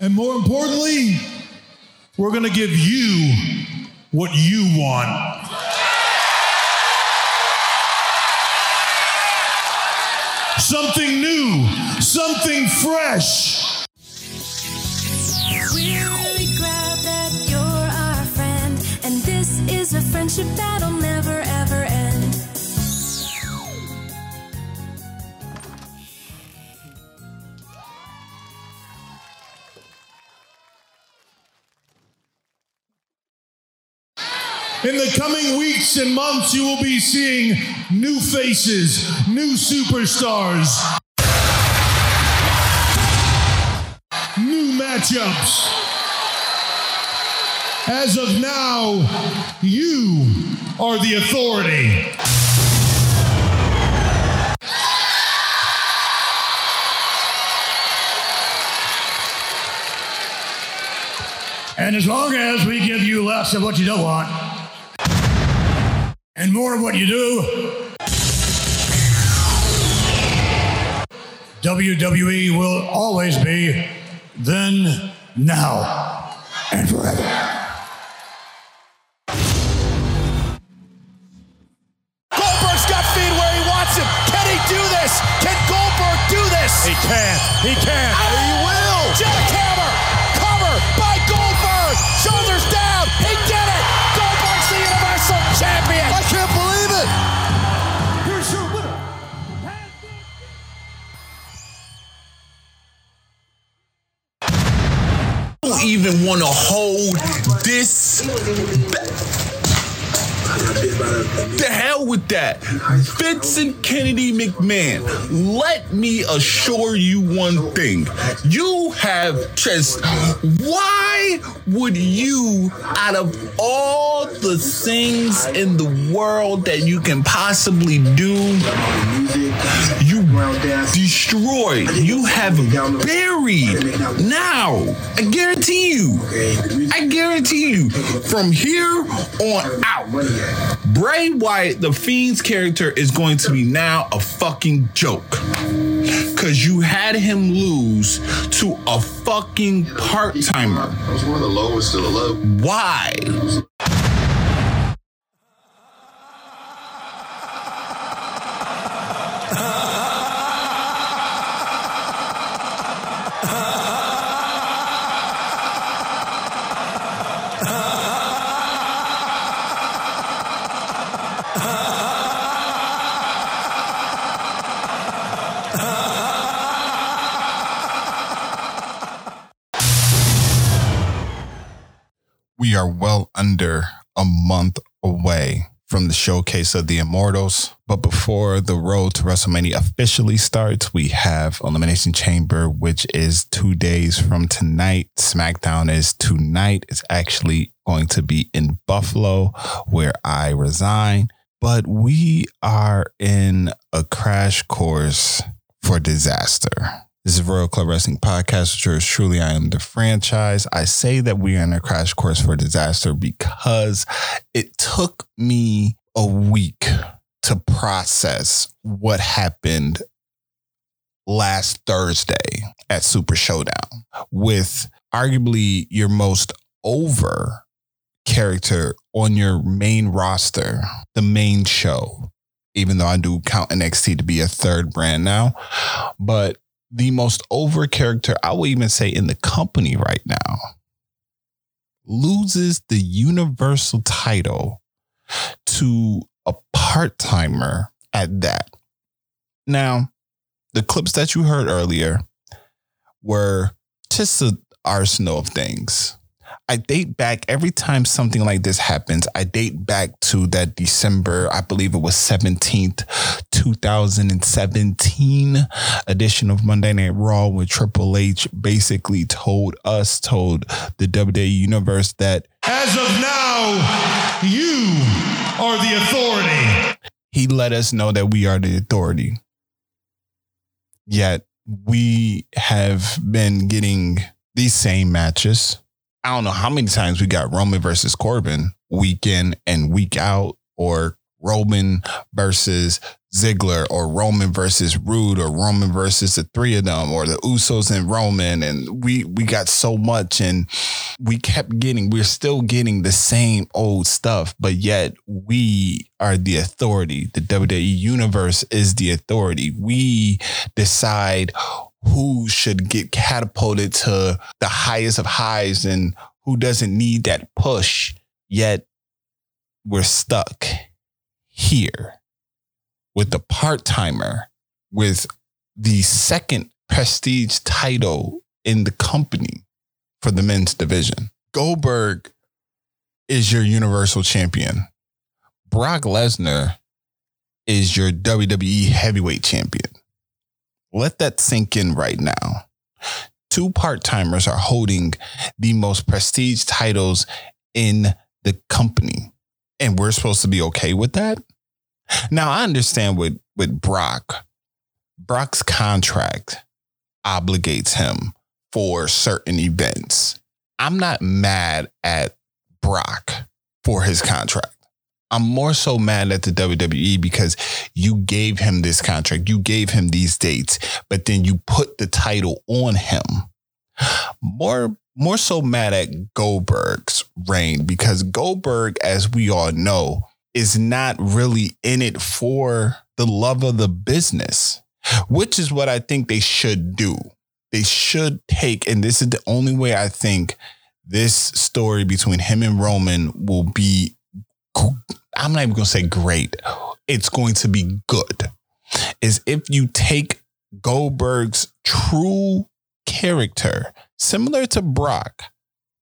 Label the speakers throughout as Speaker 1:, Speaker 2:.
Speaker 1: And more importantly, we're going to give you what you want. Something new, something fresh.
Speaker 2: We're really
Speaker 1: the coming weeks and months, you will be seeing new faces, new superstars, new matchups. As of now, you are the authority.
Speaker 3: And as long as we give you less of what you don't want and more of what you do, WWE will always be then, now, and forever.
Speaker 4: Goldberg's got feet where he wants him. Can he do this? Can Goldberg do this?
Speaker 1: He can. He can.
Speaker 5: Even want to hold this. The hell with that. Vincent Kennedy McMahon, let me assure you one thing. You have just. Why would you, out of all the things in the world that you can possibly do, you destroyed, you have buried. Now, guarantee you, I guarantee you, from here on out, Bray Wyatt, the Fiend's character, is going to be now a fucking joke. Cause you had him lose to a fucking part timer.
Speaker 6: That was one of the lowest of the low.
Speaker 5: Why?
Speaker 7: Under a month away from the showcase of the Immortals. But before the road to WrestleMania officially starts, we have Elimination Chamber, which is two days from tonight. SmackDown is tonight. It's actually going to be in Buffalo, where I resign. But we are in a crash course for disaster. This is Royal Club Wrestling Podcast, which yours truly I am the franchise. I say that we are in a crash course for disaster because it took me a week to process what happened last Thursday at Super Showdown with arguably your most over character on your main roster, the main show, even though I do count NXT to be a third brand now. But the most over character, I would even say in the company right now, loses the universal title to a part timer at that. Now, the clips that you heard earlier were just an arsenal of things. I date back every time something like this happens. I date back to that December, I believe it was 17th, 2017 edition of Monday Night Raw, where Triple H basically told us, told the WWE Universe that
Speaker 1: As of now, you are the authority.
Speaker 7: he let us know that we are the authority. Yet we have been getting these same matches. I don't know how many times we got Roman versus Corbin week in and week out, or Roman versus Ziggler or Roman versus Rude or Roman versus the three of them or the Usos and Roman. And we we got so much and we kept getting we're still getting the same old stuff but yet we are the authority. The WWE universe is the authority. We decide who should get catapulted to the highest of highs and who doesn't need that push yet we're stuck here with the part timer with the second prestige title in the company for the men's division. Goldberg is your universal champion. Brock Lesnar is your WWE heavyweight champion. Let that sink in right now. Two part timers are holding the most prestige titles in the company. And we're supposed to be okay with that? Now I understand with with Brock, Brock's contract obligates him for certain events. I'm not mad at Brock for his contract. I'm more so mad at the WWE because you gave him this contract, you gave him these dates, but then you put the title on him. More more so mad at Goldberg's reign because Goldberg, as we all know, is not really in it for the love of the business, which is what I think they should do. They should take, and this is the only way I think this story between him and Roman will be, I'm not even going to say great. It's going to be good. Is if you take Goldberg's true character, similar to Brock,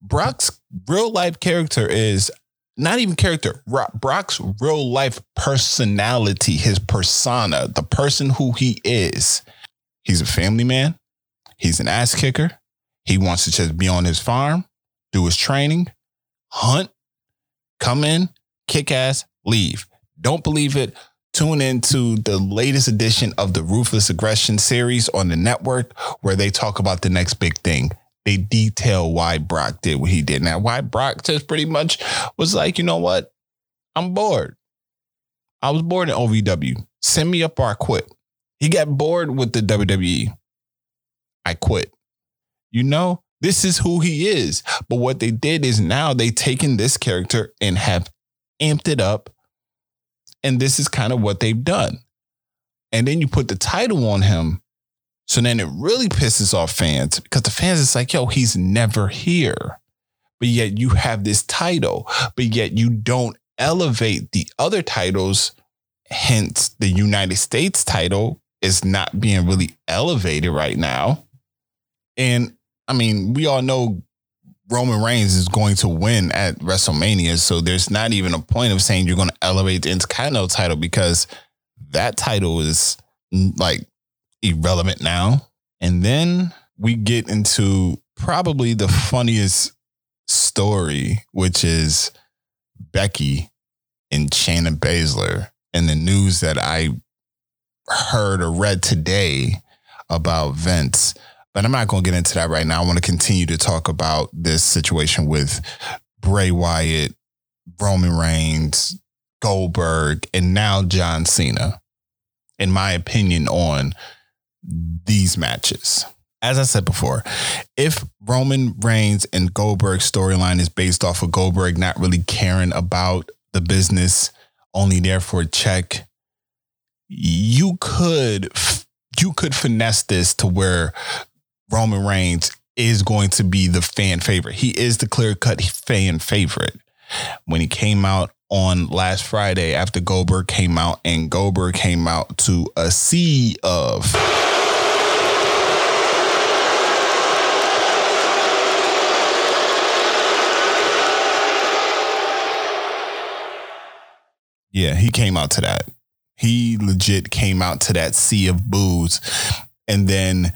Speaker 7: Brock's real life character is not even character, Brock's real life personality, his persona, the person who he is. He's a family man. He's an ass kicker. He wants to just be on his farm, do his training, hunt, come in, kick ass, leave. Don't believe it? Tune into the latest edition of the Ruthless Aggression series on the network where they talk about the next big thing they detail why Brock did what he did. Now, why Brock just pretty much was like, you know what? I'm bored. I was bored in OVW. Send me up or I quit. He got bored with the WWE. I quit. You know, this is who he is. But what they did is now they taken this character and have amped it up. And this is kind of what they've done. And then you put the title on him so then it really pisses off fans because the fans is like, yo, he's never here. But yet you have this title, but yet you don't elevate the other titles. Hence, the United States title is not being really elevated right now. And I mean, we all know Roman Reigns is going to win at WrestleMania. So there's not even a point of saying you're going to elevate the Intercontinental title because that title is like irrelevant now. And then we get into probably the funniest story, which is Becky and Shayna Baszler and the news that I heard or read today about Vince. But I'm not going to get into that right now. I want to continue to talk about this situation with Bray Wyatt, Roman Reigns, Goldberg, and now John Cena. In my opinion, on these matches. As I said before, if Roman Reigns and Goldberg storyline is based off of Goldberg not really caring about the business, only there for a check, you could you could finesse this to where Roman Reigns is going to be the fan favorite. He is the clear cut fan favorite. When he came out on last Friday after Goldberg came out, and Goldberg came out to a sea of Yeah, he came out to that. He legit came out to that sea of boos. And then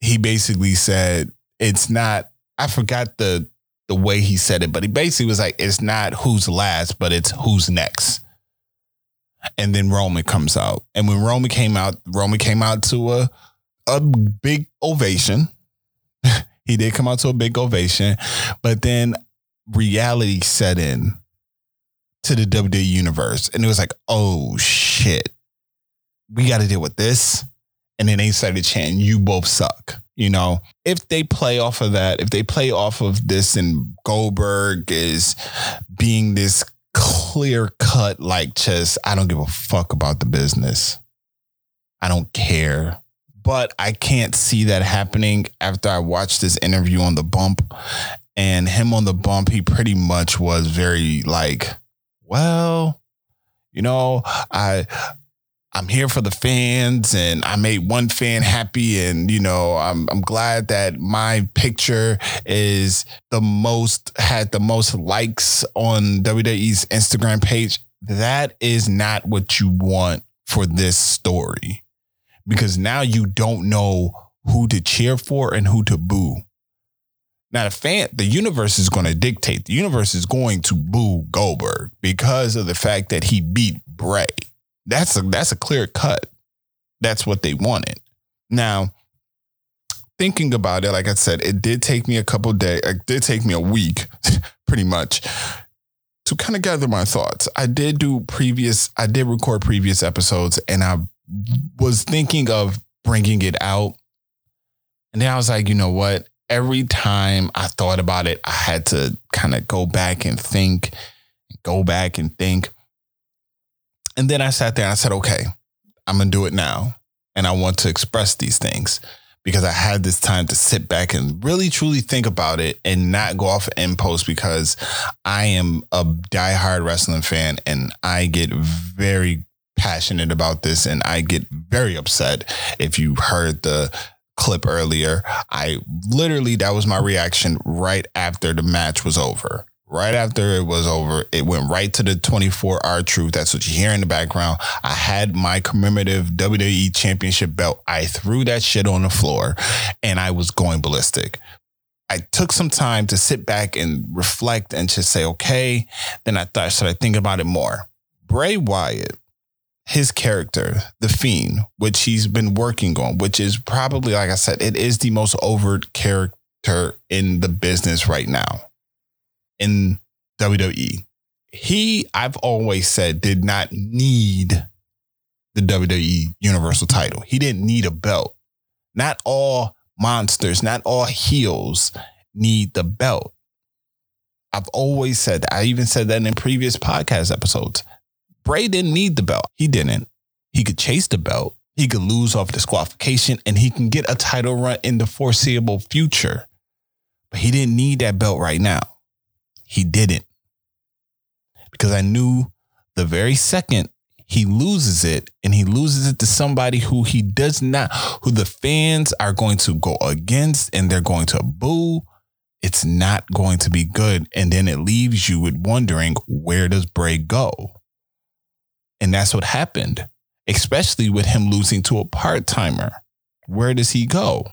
Speaker 7: he basically said, it's not, I forgot the the way he said it, but he basically was like, it's not who's last, but it's who's next. And then Roman comes out. And when Roman came out, Roman came out to a a big ovation. he did come out to a big ovation, but then reality set in to the WWE universe. And it was like, oh shit. we got to deal with this. And then they started chanting, you both suck. You know, if they play off of that, if they play off of this and Goldberg is being this clear cut, like just, I don't give a fuck about the business. I don't care. But I can't see that happening after I watched this interview on the bump. And him on the bump, he pretty much was very like, well, you know, I I'm here for the fans and I made one fan happy and you know I'm I'm glad that my picture is the most had the most likes on WWE's Instagram page. That is not what you want for this story because now you don't know who to cheer for and who to boo. Now the fan the universe is going to dictate. The universe is going to boo Goldberg because of the fact that he beat Bray that's a that's a clear cut. That's what they wanted. Now, thinking about it, like I said, it did take me a couple days. It did take me a week, pretty much, to kind of gather my thoughts. I did do previous. I did record previous episodes, and I was thinking of bringing it out. And then I was like, you know what? Every time I thought about it, I had to kind of go back and think, go back and think. And then I sat there and I said, okay, I'm going to do it now. And I want to express these things because I had this time to sit back and really truly think about it and not go off impulse because I am a diehard wrestling fan and I get very passionate about this and I get very upset if you heard the clip earlier. I literally, that was my reaction right after the match was over right after it was over, it went right to the 24 hour truth. That's what you hear in the background. I had my commemorative WWE championship belt. I threw that shit on the floor and I was going ballistic. I took some time to sit back and reflect and just say, okay. Then I thought, should I think about it more? Bray Wyatt, his character, The Fiend, which he's been working on, which is probably, like I said, it is the most overt character in the business right now in WWE. He, I've always said, did not need the WWE Universal title. He didn't need a belt. Not all monsters, not all heels need the belt. I've always said that. I even said that in previous podcast episodes. Bray didn't need the belt. He didn't. He could chase the belt. He could lose off disqualification and he can get a title run in the foreseeable future. But he didn't need that belt right now. He didn't. Because I knew the very second he loses it and he loses it to somebody who he does not, who the fans are going to go against and they're going to boo, it's not going to be good. And then it leaves you with wondering, where does Bray go? And that's what happened, especially with him losing to a part timer. Where does he go?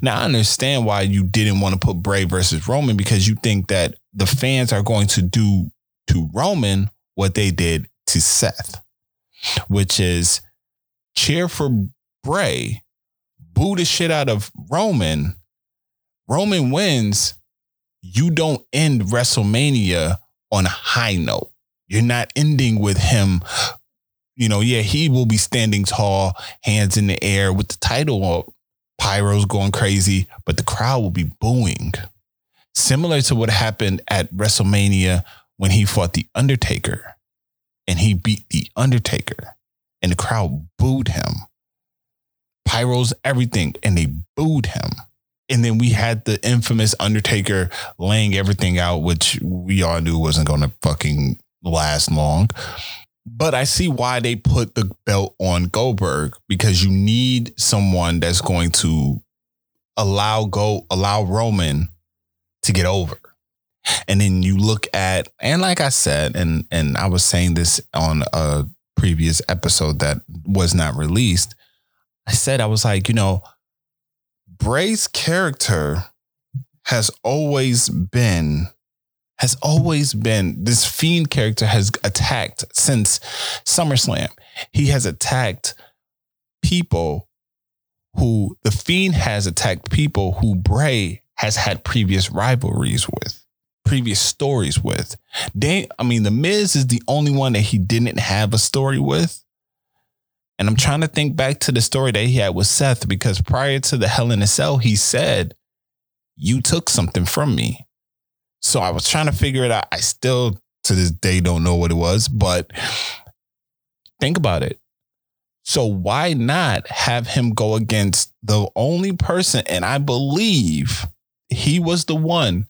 Speaker 7: Now I understand why you didn't want to put Bray versus Roman because you think that the fans are going to do to Roman what they did to Seth, which is cheer for Bray, boo the shit out of Roman. Roman wins. You don't end WrestleMania on a high note. You're not ending with him. You know, yeah, he will be standing tall, hands in the air with the title up pyro's going crazy, but the crowd will be booing. Similar to what happened at WrestleMania when he fought The Undertaker and he beat The Undertaker and the crowd booed him. Pyro's everything and they booed him. And then we had the infamous Undertaker laying everything out, which we all knew wasn't going to fucking last long. But I see why they put the belt on Goldberg because you need someone that's going to allow go allow Roman to get over. And then you look at and like I said and and I was saying this on a previous episode that was not released. I said I was like, you know, Bray's character has always been has always been this fiend character has attacked since SummerSlam. He has attacked people who the fiend has attacked people who Bray has had previous rivalries with, previous stories with. They, I mean, the Miz is the only one that he didn't have a story with. And I'm trying to think back to the story that he had with Seth because prior to the Hell in a Cell, he said, You took something from me. So I was trying to figure it out. I still to this day don't know what it was, but think about it. So why not have him go against the only person, and I believe he was the one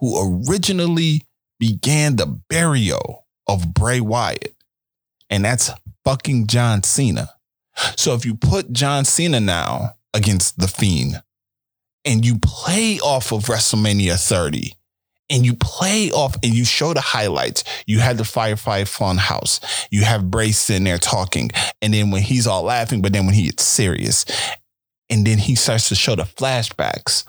Speaker 7: who originally began the burial of Bray Wyatt, and that's fucking John Cena. So if you put John Cena now against The Fiend and you play off of WrestleMania 30 and you play off and you show the highlights, you had the Firefly Fun House, you have Bray sitting there talking, and then when he's all laughing, but then when he gets serious, and then he starts to show the flashbacks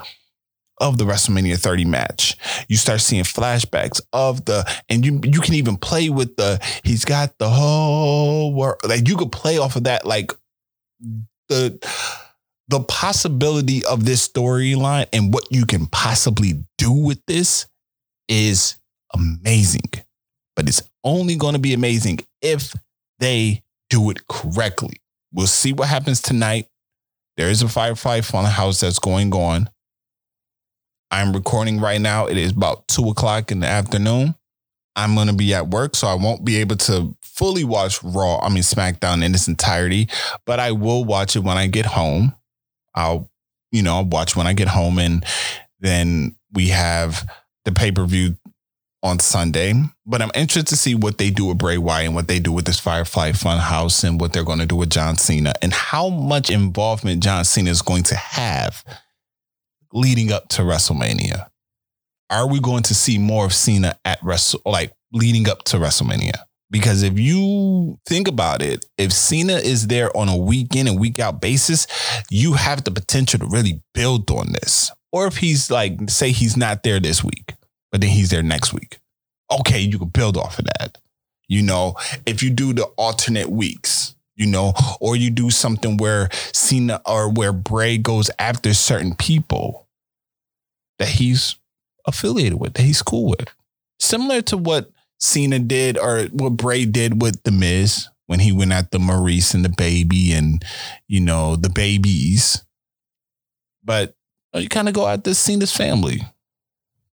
Speaker 7: of the WrestleMania 30 match. You start seeing flashbacks of the, and you you can even play with the. He's got the whole world. Like you could play off of that, like the the possibility of this storyline and what you can possibly do with this is amazing. But it's only going to be amazing if they do it correctly. We'll see what happens tonight. There is a Firefly Funhouse that's going on. I'm recording right now. It is about two o'clock in the afternoon. I'm going to be at work, so I won't be able to fully watch Raw, I mean, SmackDown in its entirety, but I will watch it when I get home. I'll, you know, I'll watch when I get home. And then we have the pay per view on Sunday. But I'm interested to see what they do with Bray Wyatt and what they do with this Firefly Funhouse and what they're going to do with John Cena and how much involvement John Cena is going to have leading up to WrestleMania. Are we going to see more of Cena at Wrestle like leading up to WrestleMania? Because if you think about it, if Cena is there on a week in and week out basis, you have the potential to really build on this. Or if he's like, say he's not there this week, but then he's there next week. Okay, you can build off of that. You know, if you do the alternate weeks, you know, or you do something where Cena or where Bray goes after certain people that he's affiliated with, that he's cool with. Similar to what Cena did or what Bray did with The Miz when he went at the Maryse and the baby and, you know, the babies. But you kind of go at this Cena's family.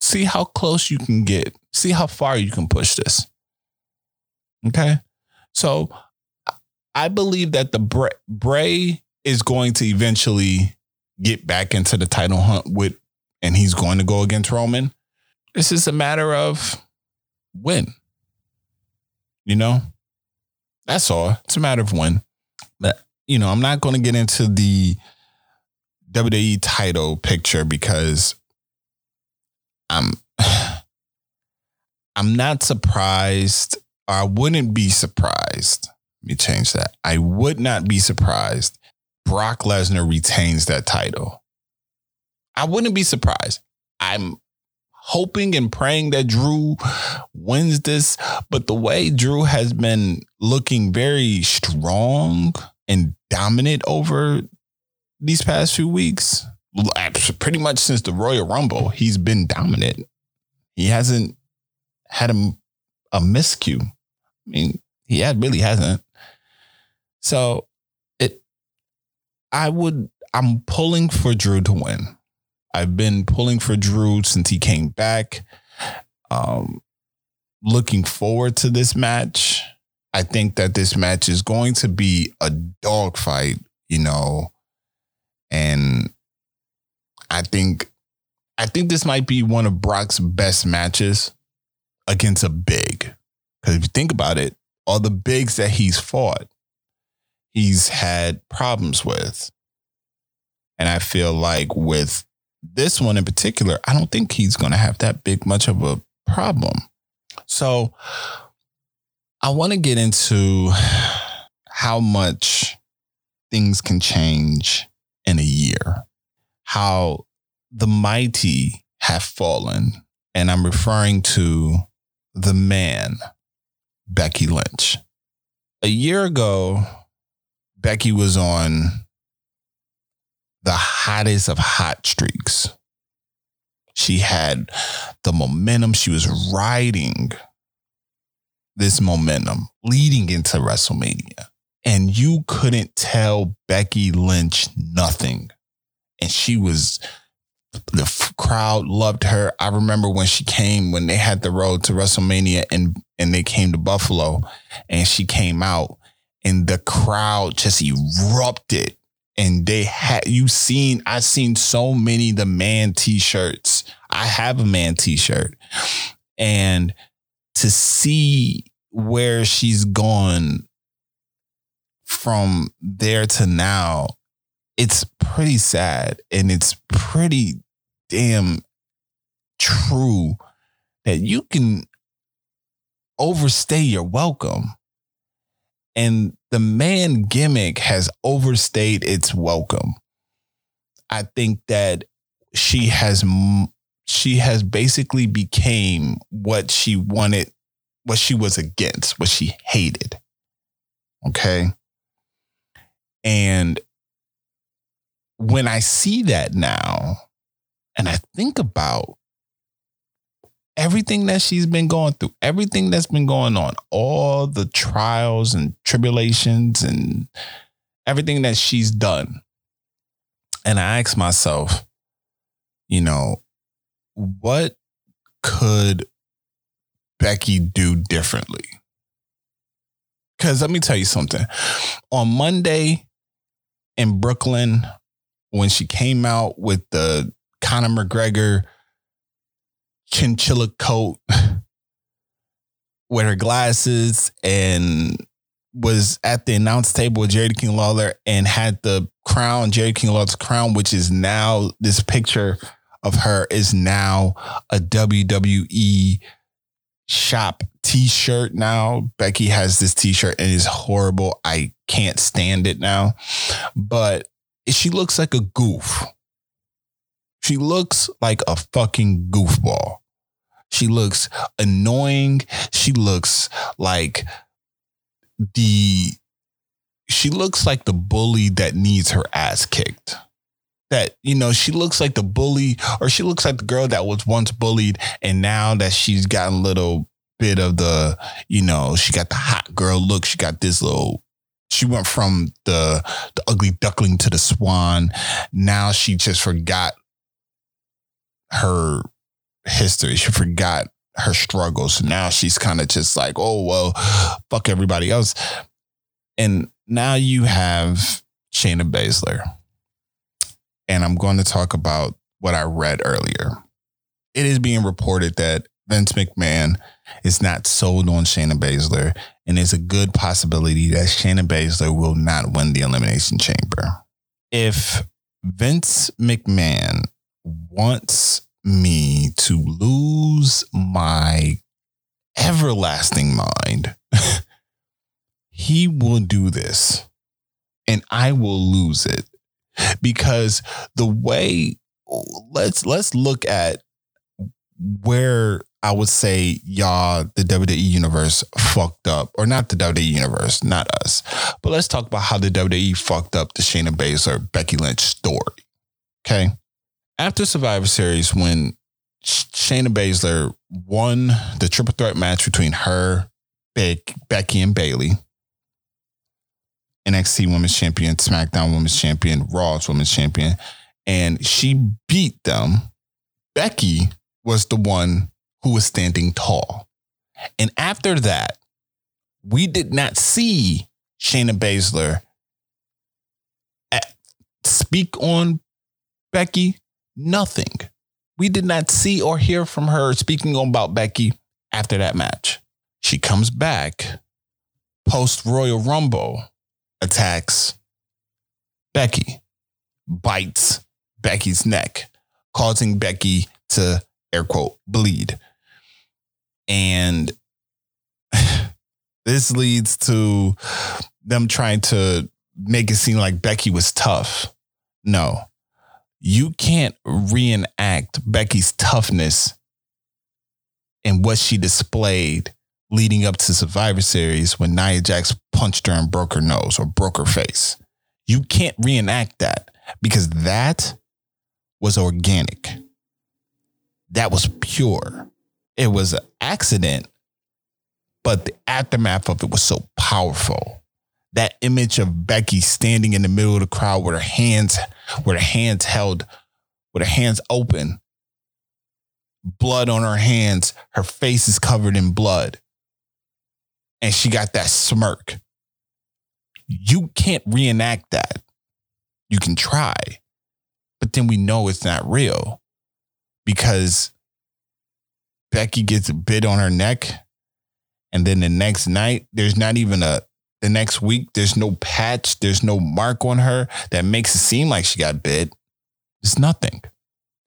Speaker 7: See how close you can get. See how far you can push this. Okay. So I believe that the Bray, Bray is going to eventually get back into the title hunt with, and he's going to go against Roman. This is a matter of when. You know, that's all. It's a matter of when. But you know, I'm not going to get into the WWE title picture because I'm I'm not surprised. Or I wouldn't be surprised. Let me change that. I would not be surprised. Brock Lesnar retains that title. I wouldn't be surprised. I'm hoping and praying that Drew wins this, but the way Drew has been looking very strong and dominant over these past few weeks, pretty much since the Royal Rumble, he's been dominant. He hasn't had a, a miscue. I mean, he had, really hasn't. So it, I would, I'm pulling for Drew to win. I've been pulling for Drew since he came back. Um, looking forward to this match. I think that this match is going to be a dogfight, you know, and I think I think this might be one of Brock's best matches against a big. Because if you think about it, all the bigs that he's fought, he's had problems with. And I feel like with this one in particular, I don't think he's going to have that big much of a problem. So I want to get into how much things can change in a year, how the mighty have fallen. And I'm referring to the man, Becky Lynch. A year ago, Becky was on the hottest of hot streaks. She had the momentum. She was riding this momentum leading into WrestleMania. and you couldn't tell Becky Lynch nothing. And she was the f- crowd loved her. I remember when she came when they had the road to WrestleMania and and they came to Buffalo and she came out and the crowd just erupted and they had you seen I've seen so many the man t-shirts. I have a man t-shirt and to see where she's gone from there to now it's pretty sad and it's pretty damn true that you can overstay your welcome. And the man gimmick has overstayed its welcome. I think that she has she has basically became what she wanted, what she was against, what she hated. Okay? And when I see that now, and I think about everything that she's been going through, everything that's been going on, all the trials and tribulations and everything that she's done. And I ask myself, you know, what could Becky do differently? Because let me tell you something. On Monday in Brooklyn, when she came out with the Conor McGregor chinchilla coat with her glasses and was at the announce table with Jerry King Lawler and had the crown, Jerry King Lawler's crown, which is now this picture of her is now a WWE shop t-shirt now. Becky has this t-shirt and it's horrible. I can't stand it now. But she looks like a goof. She looks like a fucking goofball. She looks annoying. She looks like the she looks like the bully that needs her ass kicked. That, you know, she looks like the bully, or she looks like the girl that was once bullied, and now that she's gotten a little bit of the, you know, she got the hot girl look, she got this little she went from the the ugly duckling to the swan. Now she just forgot her history. She forgot her struggles. Now she's kind of just like, oh well, fuck everybody else. And now you have Shayna Baszler. And I'm going to talk about what I read earlier. It is being reported that Vince McMahon is not sold on Shayna Baszler, and there's a good possibility that Shayna Baszler will not win the Elimination Chamber. If Vince McMahon wants me to lose my everlasting mind, he will do this, and I will lose it because the way let's let's look at where I would say y'all, the WWE universe fucked up, or not the WWE universe, not us. But let's talk about how the WWE fucked up the Shayna Baszler Becky Lynch story. Okay. After Survivor Series, when Shayna Baszler won the triple threat match between her, Be- Becky, and Bayley, NXT Women's Champion, SmackDown Women's Champion, Raw's Women's Champion, and she beat them. Becky was the one who was standing tall. And after that, we did not see Shayna Baszler at, speak on Becky. Nothing. We did not see or hear from her speaking about Becky after that match. She comes back post Royal Rumble, attacks Becky, bites Becky's neck, causing Becky to air quote bleed. And this leads to them trying to make it seem like Becky was tough. No, you can't reenact Becky's toughness and what she displayed leading up to Survivor Series when Nia Jax punched her and broke her nose or broke her face. You can't reenact that because that was organic. That was pure. It was an accident, but the aftermath of it was so powerful that image of Becky standing in the middle of the crowd with her hands, with her hands held, with her hands open, blood on her hands, her face is covered in blood, and she got that smirk. You can't reenact that. You can try, but then we know it's not real because Becky gets a bit on her neck. And then the next night, there's not even a, the next week, there's no patch, there's no mark on her that makes it seem like she got bit. It's nothing.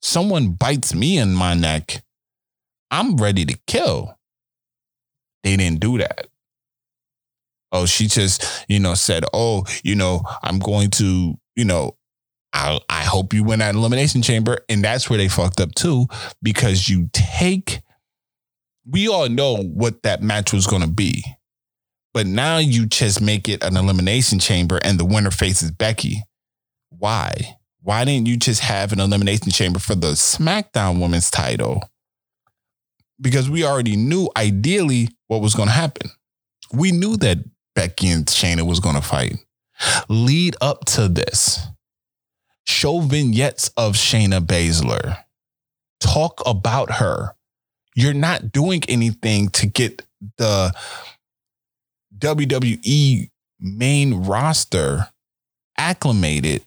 Speaker 7: Someone bites me in my neck, I'm ready to kill. They didn't do that. Oh, she just, you know, said, oh, you know, I'm going to, you know, I, I hope you win that elimination chamber. And that's where they fucked up too, because you take, we all know what that match was going to be. But now you just make it an elimination chamber and the winner faces Becky. Why? Why didn't you just have an elimination chamber for the SmackDown women's title? Because we already knew ideally what was going to happen. We knew that Becky and Shayna was going to fight. Lead up to this show vignettes of Shayna Baszler. Talk about her. You're not doing anything to get the WWE main roster acclimated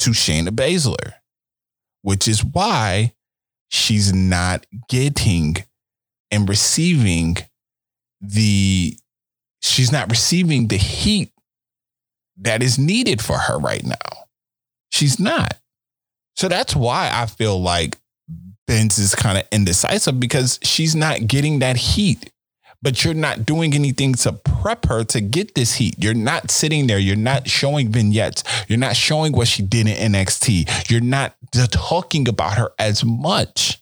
Speaker 7: to Shayna Baszler, which is why she's not getting and receiving the she's not receiving the heat that is needed for her right now. She's not. So that's why I feel like Vince is kind of indecisive because she's not getting that heat. But you're not doing anything to prep her to get this heat. You're not sitting there. You're not showing vignettes. You're not showing what she did in NXT. You're not talking about her as much.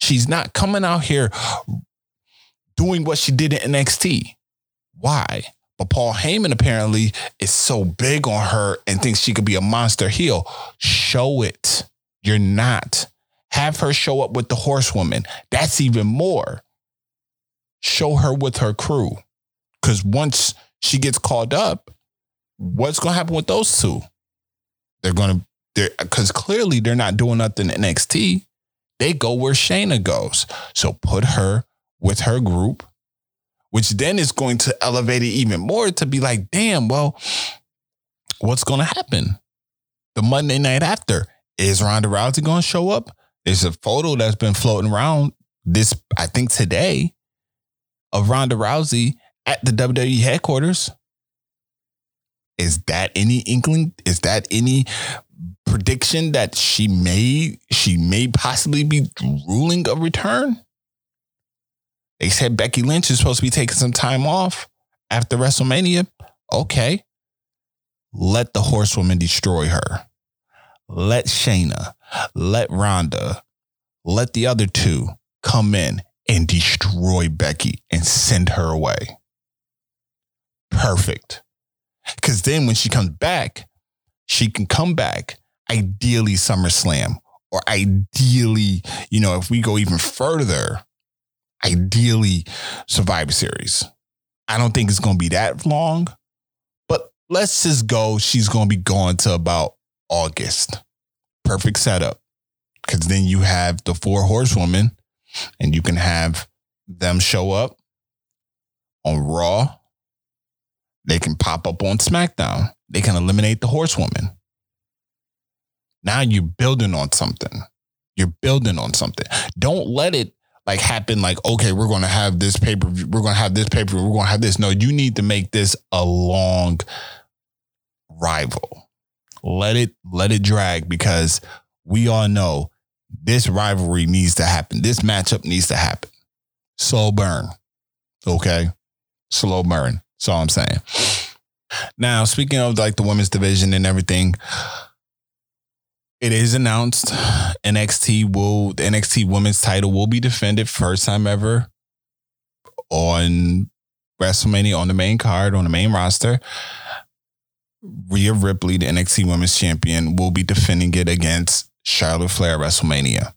Speaker 7: She's not coming out here doing what she did in NXT. Why? But Paul Heyman apparently is so big on her and thinks she could be a monster heel. Show it. You're not. Have her show up with the horsewoman. That's even more. Show her with her crew. Because once she gets called up, what's going to happen with those two? They're going to, they're, because clearly they're not doing nothing in NXT. They go where Shayna goes. So put her with her group which then is going to elevate it even more to be like, damn, well, what's going to happen? The Monday night after, is Ronda Rousey going to show up? There's a photo that's been floating around this, I think today, of Ronda Rousey at the WWE headquarters. Is that any inkling? Is that any prediction that she may she may possibly be ruling a return? They said Becky Lynch is supposed to be taking some time off after WrestleMania. Okay. Let the horsewoman destroy her. Let Shayna, let Ronda, let the other two come in and destroy Becky and send her away. Perfect. Because then when she comes back, she can come back, ideally SummerSlam, or ideally, you know, if we go even further, ideally Survivor Series. I don't think it's going to be that long, but let's just go. She's going to be going to about August. Perfect setup. Because then you have the four horsewomen and you can have them show up on Raw. They can pop up on SmackDown. They can eliminate the horsewoman. Now you're building on something. You're building on something. Don't let it like happen like okay we're to have this paper we're to have this paper we're to have this no you need to make this a long rival let it let it drag because we all know this rivalry needs to happen. This matchup needs to happen. Slow burn okay? Slow burn. That's all i'm saying. Now speaking of like the women's division and everything it is announced NXT will the NXT women's title will be defended first time ever on WrestleMania on the main card on the main roster. Rhea Ripley, the NXT Women's Champion, will be defending it against Charlotte Flair WrestleMania.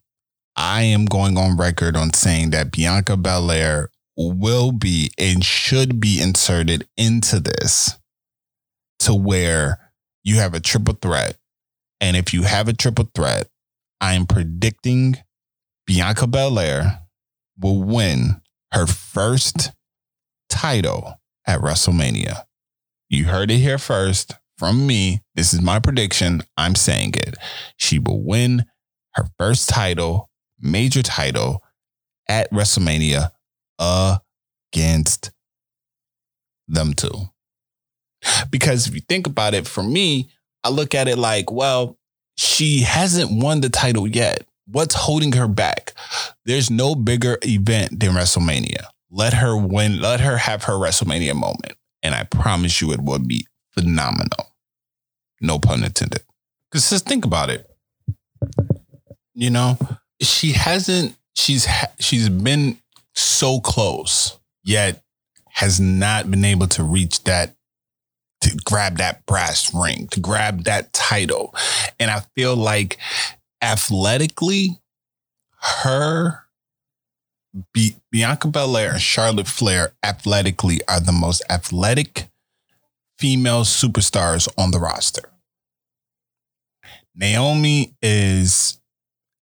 Speaker 7: I am going on record on saying that Bianca Belair will be and should be inserted into this to where you have a triple threat. And if you have a triple threat, I'm predicting Bianca Belair will win her first title at WrestleMania. You heard it here first from me. This is my prediction. I'm saying it. She will win her first title, major title at WrestleMania against them two. Because if you think about it, for me, I look at it like, well, she hasn't won the title yet. What's holding her back? There's no bigger event than WrestleMania. Let her win, let her have her WrestleMania moment. And I promise you it will be phenomenal. No pun intended. Because just think about it. You know, she hasn't, she's, she's been so close, yet has not been able to reach that to grab that brass ring, to grab that title. And I feel like athletically, her, Bi- Bianca Belair and Charlotte Flair athletically are the most athletic female superstars on the roster. Naomi is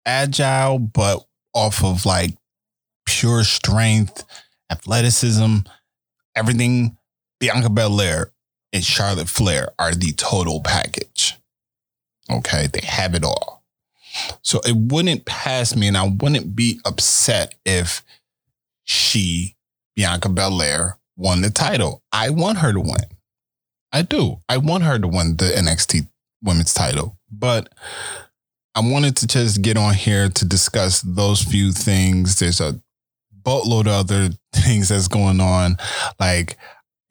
Speaker 7: agile, but off of like pure strength, athleticism, everything. Bianca Belair and Charlotte Flair are the total package. Okay, they have it all. So it wouldn't pass me, and I wouldn't be upset if she, Bianca Belair, won the title. I want her to win. I do. I want her to win the NXT women's title. But I wanted to just get on here to discuss those few things. There's a boatload of other things that's going on, like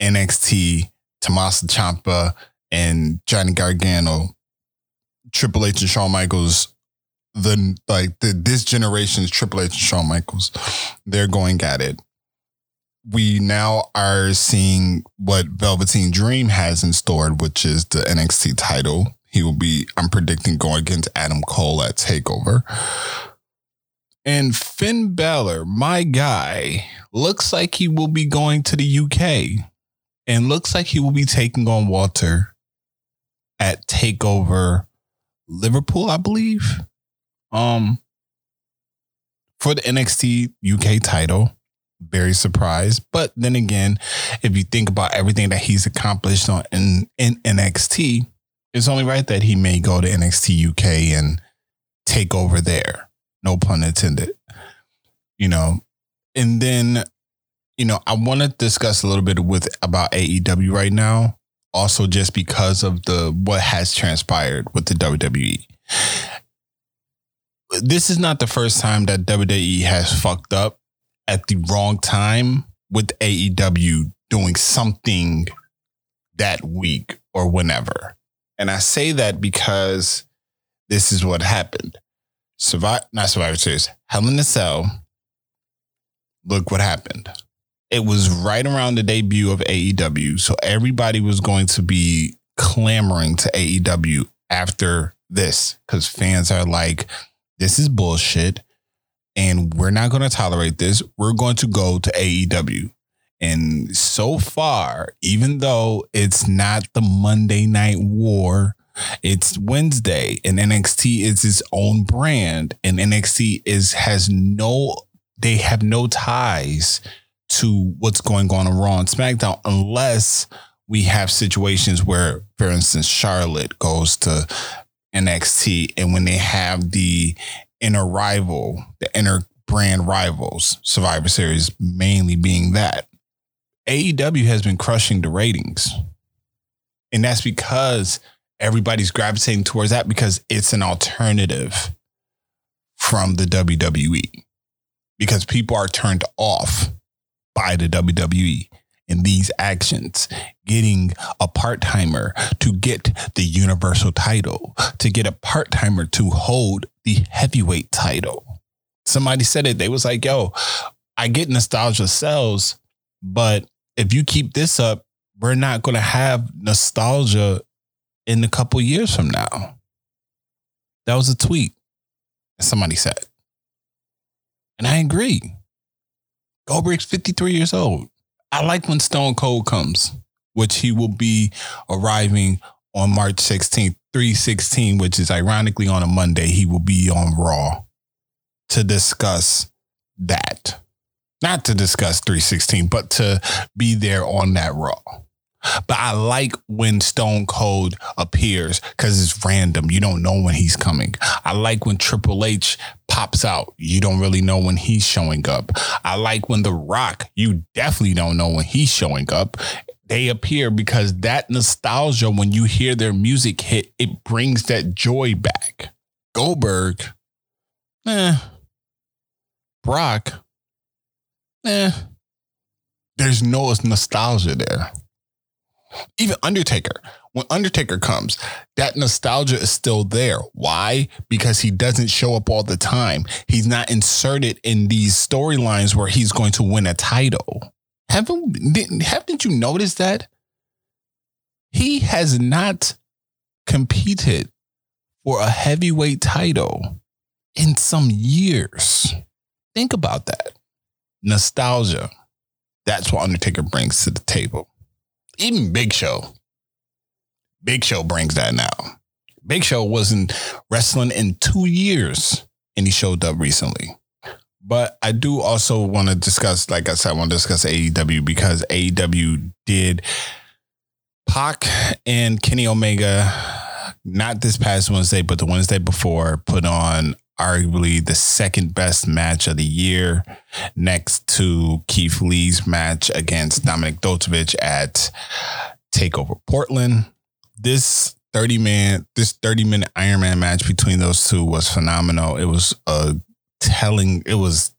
Speaker 7: NXT, Tommaso Ciampa, and Johnny Gargano, Triple H and Shawn Michaels. The like the this generation's Triple H and Shawn Michaels, they're going at it. We now are seeing what Velveteen Dream has in store, which is the NXT title. He will be, I'm predicting, going against Adam Cole at TakeOver. And Finn Balor, my guy, looks like he will be going to the UK and looks like he will be taking on Walter at TakeOver Liverpool, I believe. Um for the NXT UK title. Very surprised. But then again, if you think about everything that he's accomplished on in, in NXT, it's only right that he may go to NXT UK and take over there. No pun intended. You know, and then, you know, I want to discuss a little bit with about AEW right now. Also, just because of the what has transpired with the WWE. This is not the first time that WWE has fucked up at the wrong time with AEW doing something that week or whenever. And I say that because this is what happened. Survive, not Survivor Series, Hell in a Cell. Look what happened. It was right around the debut of AEW. So everybody was going to be clamoring to AEW after this because fans are like, this is bullshit. And we're not going to tolerate this. We're going to go to AEW. And so far, even though it's not the Monday Night War, it's Wednesday, and NXT is its own brand, and NXT is has no they have no ties to what's going on and SmackDown unless we have situations where, for instance, Charlotte goes to NXT, and when they have the inner rival, the inner brand rivals, Survivor Series mainly being that. AEW has been crushing the ratings. And that's because everybody's gravitating towards that because it's an alternative from the WWE. Because people are turned off by the WWE in these actions, getting a part timer to get the universal title, to get a part timer to hold the heavyweight title. Somebody said it, they was like, yo, I get nostalgia sells, but if you keep this up, we're not going to have nostalgia in a couple years from now. That was a tweet somebody said. And I agree. Goldberg's 53 years old. I like when Stone Cold comes, which he will be arriving on March 16th, 316, which is ironically on a Monday. He will be on Raw to discuss that. Not to discuss 316, but to be there on that Raw. But I like when Stone Cold appears because it's random. You don't know when he's coming. I like when Triple H pops out. You don't really know when he's showing up. I like when The Rock, you definitely don't know when he's showing up. They appear because that nostalgia, when you hear their music hit, it brings that joy back. Goldberg, eh. Brock, eh. There's no nostalgia there even Undertaker. When Undertaker comes, that nostalgia is still there. Why? Because he doesn't show up all the time. He's not inserted in these storylines where he's going to win a title. Haven't haven't you noticed that? He has not competed for a heavyweight title in some years. Think about that. Nostalgia. That's what Undertaker brings to the table even Big Show. Big Show brings that now. Big Show wasn't wrestling in two years and he showed up recently. But I do also want to discuss, like I said, I want to discuss AEW because AEW did Pac and Kenny Omega, not this past Wednesday, but the Wednesday before, put on arguably the second best match of the year, next to Keith Lee's match against Dominik Dijakovic at Takeover Portland. This 30 man, this 30 minute Iron Man match between those two was phenomenal. It was a telling, it was,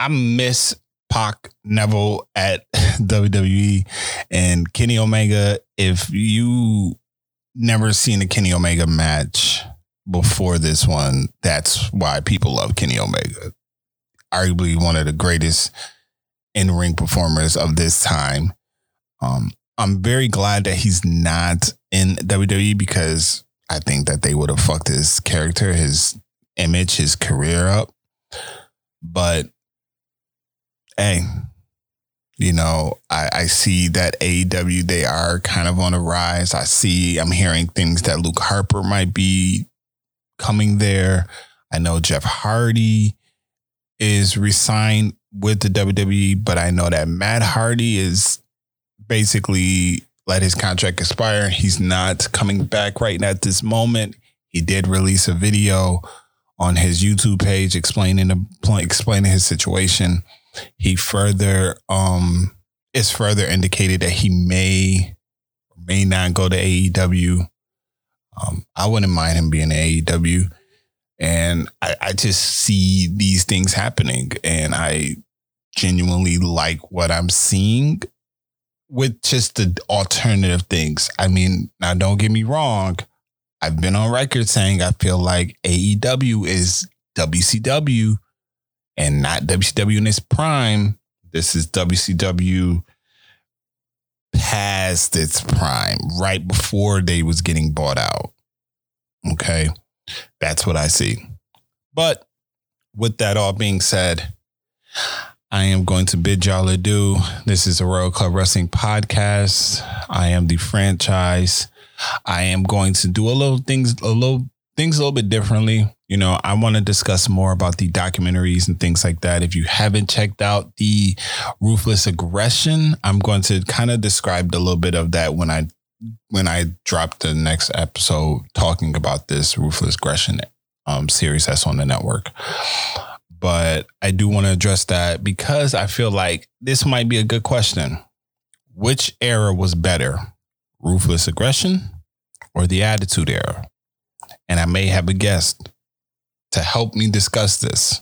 Speaker 7: I miss Pac Neville at WWE and Kenny Omega. If you never seen a Kenny Omega match, before this one, that's why people love Kenny Omega. Arguably one of the greatest in ring performers of this time. Um, I'm very glad that he's not in WWE because I think that they would have fucked his character, his image, his career up. But hey, you know, I, I see that AEW, they are kind of on a rise. I see, I'm hearing things that Luke Harper might be coming there. I know Jeff Hardy is resigned with the WWE, but I know that Matt Hardy is basically let his contract expire. He's not coming back right now at this moment. He did release a video on his YouTube page explaining the explaining his situation. He further um is further indicated that he may or may not go to AEW. Um, I wouldn't mind him being AEW. And I, I just see these things happening and I genuinely like what I'm seeing with just the alternative things. I mean, now don't get me wrong. I've been on record saying I feel like AEW is WCW and not WCW in its prime. This is WCW past its prime, right before they was getting bought out. Okay. That's what I see. But with that all being said, I am going to bid y'all adieu. This is a Royal Club Wrestling podcast. I am the franchise. I am going to do a little things, a little things a little bit differently. You know, I want to discuss more about the documentaries and things like that. If you haven't checked out the Ruthless Aggression, I'm going to kind of describe a little bit of that when I when I drop the next episode talking about this Ruthless Aggression um, series that's on the network. But I do want to address that because I feel like this might be a good question. Which era was better, Ruthless Aggression or the Attitude Era? And I may have a guest to help me discuss this.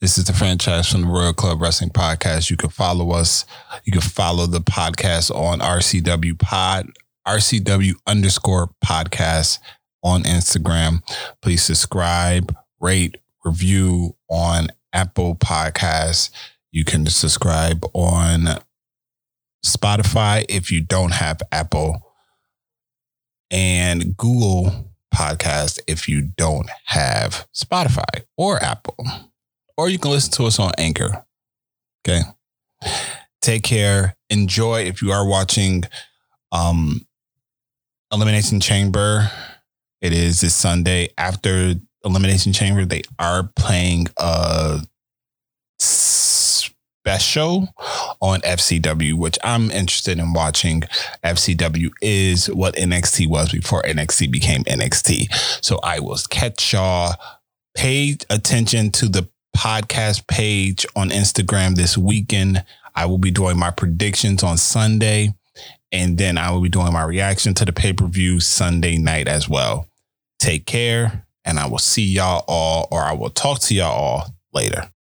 Speaker 7: This is the franchise from the Royal Club Wrestling Podcast. You can follow us. You can follow the podcast on RCW Pod, RCW underscore podcast on Instagram. Please subscribe, rate, review on Apple Podcasts. You can subscribe on Spotify if you don't have Apple and Google podcast if you don't have Spotify or Apple. Or you can listen to us on Anchor. Okay. Take care. Enjoy if you are watching um Elimination Chamber. It is this Sunday after Elimination Chamber. They are playing a show on FCW, which I'm interested in watching. FCW is what NXT was before NXT became NXT. So I will catch y'all. Pay attention to the podcast page on Instagram this weekend. I will be doing my predictions on Sunday, and then I will be doing my reaction to the pay per view Sunday night as well. Take care, and I will see y'all all, or I will talk to y'all all later.